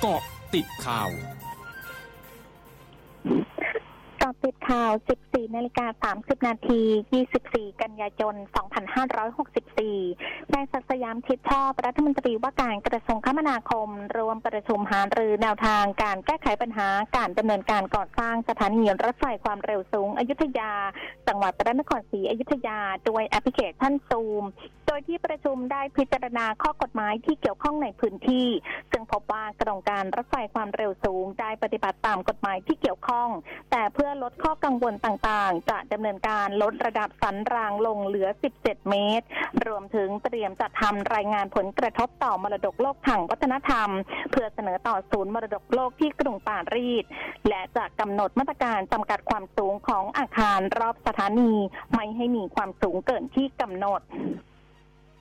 เกาะติดข่าวกาะติดข่าว 14นาฬิกา30 นาที 24 กันยายน 2564นายศักสยามทิศชอบรัฐมนตรีว่าการกระทรวงคมนาคม รวมประชุมหารือแนวทางการแก้ไขปัญหาการดำเนินการก่อสร้างสถานีรถไฟความเร็วสูง อยุธยา จังหวัดพระนครศรีอยุธยา โดยแอปพลิเคชันซูม โดยที่ประชุมได้พิจารณาข้อกฎหมายที่เกี่ยวข้องในพื้นที่ ซึ่งพบว่าโครงการรถไฟความเร็วสูงได้ปฏิบัติตามกฎหมายที่เกี่ยวข้อง แต่เพื่อลดข้อกังวลต่างๆ จะดำเนินการลดระดับสันรางลงเหลือ 17 เมตร รวมถึงเตรียมจัดทำรายงานผลกระทบต่อมรดกโลกทางวัฒนธรรม เพื่อเสนอต่อศูนย์มรดกโลกที่กรุงปารีสและจะกำหนดมาตรการจำกัดความสูงของอาคารรอบสถานี ไม่ให้มีความสูงเกินที่กำหนด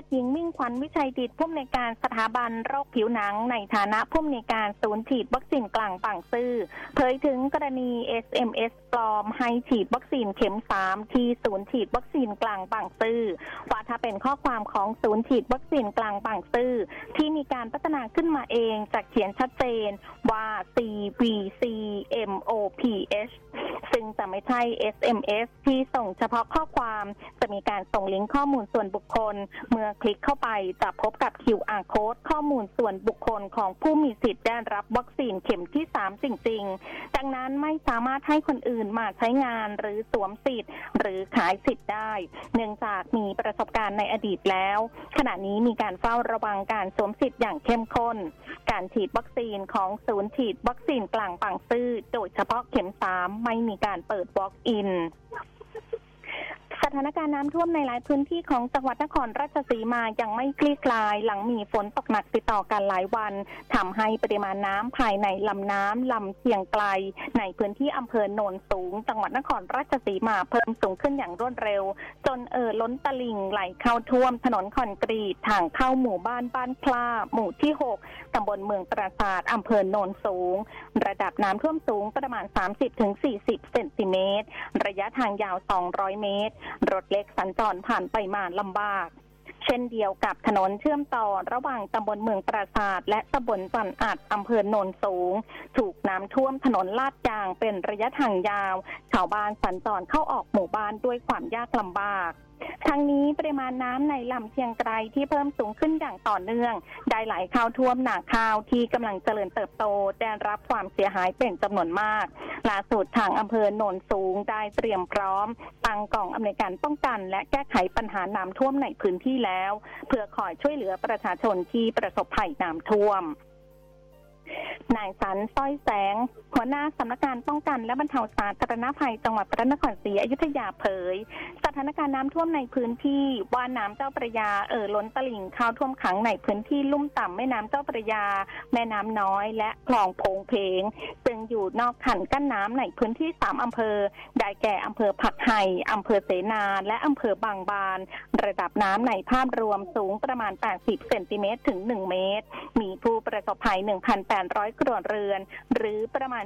ทย์หญิงมิ่งขวัญวิชัยดิตผู้อำนวยการสถาบันโรคผิวหนัง ในฐานะผู้อำนวยการศูนย์ฉีดวัคซีนกลางปังซื่อ เผยถึงกรณี SMS ปลอมให้ฉีดวัคซีนเข็มสามที่ศูนย์ฉีดวัคซีนกลางปังซื่อว่าถ้าเป็นข้อความของศูนย์ฉีดวัคซีนกลางปังซื่อที่มีการพัฒนาขึ้นมาเองจากเขียนชัดเจนว่า CVCMOPH ซึ่งจะไม่ใช่ SMS ที่ส่งเฉพาะข้อความจะมีการส่งลิงก์ข้อมูลส่วนบุคคลเมื่อคลิกเข้าไปจะพบกับ QR code ข้อมูลส่วนบุคคลของผู้มีสิทธิ์ได้รับวัคซีนเข็มที่ 3 จริง ๆ ดังนั้นไม่สามารถให้คนอื่นมาใช้งานหรือสวมสิทธิ์ หรือขายสิทธิ์ได้ เนื่องจากมีประสบการณ์ในอดีตแล้ว ขณะนี้มีการเฝ้าระวังการสวมสิทธิ์อย่างเข้มข้น การฉีดวัคซีนของศูนย์ฉีดวัคซีนกลางปังซื่อโดยเฉพาะเข็ม 3 ไม่มีการเปิด Walk-in ส ถานการณ์น้ำท่วมในหลายพื้นที่ของจังหวัดนครราชสีมายังไม่คลี่คลาย หลังมีฝนตกหนักติดต่อกันหลายวันทำให้ปริมาณน้ำภายในลำน้ำลำเชียงไกล ในพื้นที่อำเภอโนนสูง จังหวัดนครราชสีมาเพิ่มสูงขึ้นอย่างรวดเร็ว จนเอ่อล้นตลิ่งไหลเข้าท่วม ถนนคอนกรีตทางเข้าหมู่บ้านบ้านพลาหมู่ที่ 6ตำบลเมืองปราสาทอำเภอโนนสูง ระดับน้ำท่วมสูงประมาณ 30-40 เซนติเมตรระยะทางยาว 200 เมตรรถเล็กสัญจรผ่านไปมาลำบาก เช่นเดียวกับถนนเชื่อมต่อระหว่างตำบลเมืองปราสาทและตำบลจันอัดอำเภอโนนสูง ถูกน้ำท่วมถนนลาดยางเป็นระยะทางยาว ชาวบ้านสัญจรเข้าออกหมู่บ้านด้วยความยากลำบาก ทั้งนี้ปริมาณน้ำในลำเชียงไกรที่เพิ่มสูงขึ้นอย่างต่อเนื่อง ได้ไหลเข้าท่วมหนาข้าวที่กำลังเจริญเติบโตได้รับความเสียหายเป็นจำนวนมากล่าสุดทางอำเภอโนนสูงได้เตรียมพร้อม ตั้งกองอำนวยการป้องกัน และแก้ไขปัญหาน้ำท่วมในพื้นที่แล้ว เพื่อคอยช่วยเหลือประชาชนที่ประสบภัยน้ำท่วม นายสันสร้อยแสง หัวหน้าสำนักงานป้องกันและบรรเทาสาธารณภัยจังหวัดพระนครศรีอยุธยาเผย สถานการณ์น้ำท่วมในพื้นที่ว่าน้ำเจ้าประยาเอ่อล้นตลิ่งเข้าท่วมขังในพื้นที่ลุ่มต่ำแม่น้ำเจ้าประยา แม่น้ำน้อยและคลองโพงเพงซึ่งอยู่นอกขันกั้นน้ำในพื้นที่สามอำเภอ ได้แก่อำเภอผักไห่อำเภอเสนาและอำเภอบางบาน ระดับน้ำในภาพรวมสูงประมาณ 80 เซนติเมตรถึง 1 เมตร มีผู้ประสบภัย 1,800ครัวเรือน หรือประมาณ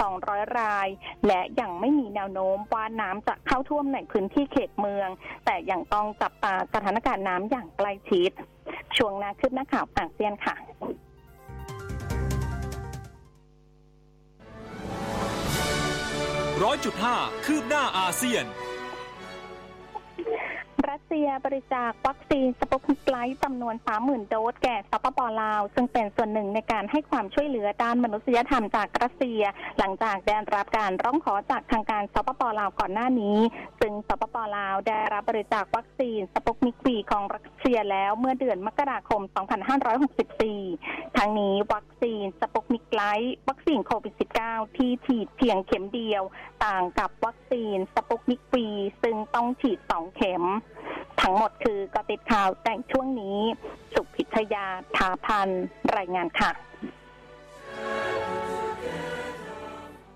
7,200 ราย และยังไม่มีแนวโน้มว่าน้ำจะเข้าท่วมในพื้นที่เขตเมือง แต่ยังต้องจับตาสถานการณ์น้ำอย่างใกล้ชิด ช่วงหน้าคืบหน้าข่าวอาเซียนค่ะร้อยจุดห้าคืบหน้าอาเซียน รัสเซียบริจาควัคซีนสปุตนิกไลท์จำนวน 30,000 โดสแก่สปปลาว ซึ่งเป็นส่วนหนึ่งในการให้ความช่วยเหลือด้านมนุษยธรรมจากรัสเซีย หลังจากได้รับการร้องขอจากทางการสปปลาวก่อนหน้านี้ ซึ่งสปปลาวได้รับบริจาควัคซีนสปุตนิกวีของรัสเซียแล้วเมื่อเดือนมกราคม 2564 ทั้งนี้วัคซีนสปุตนิกไลท์วัคซีนโควิด -19 ที่ฉีดเพียงเข็มเดียว ต่างกับวัคซีนสปุตนิกวีซึ่งต้องฉีด 2 เข็ม ทั้งหมดคือเกาะติดข่าวแต่งช่วงนี้ สุพิทยาทาพันรายงานค่ะ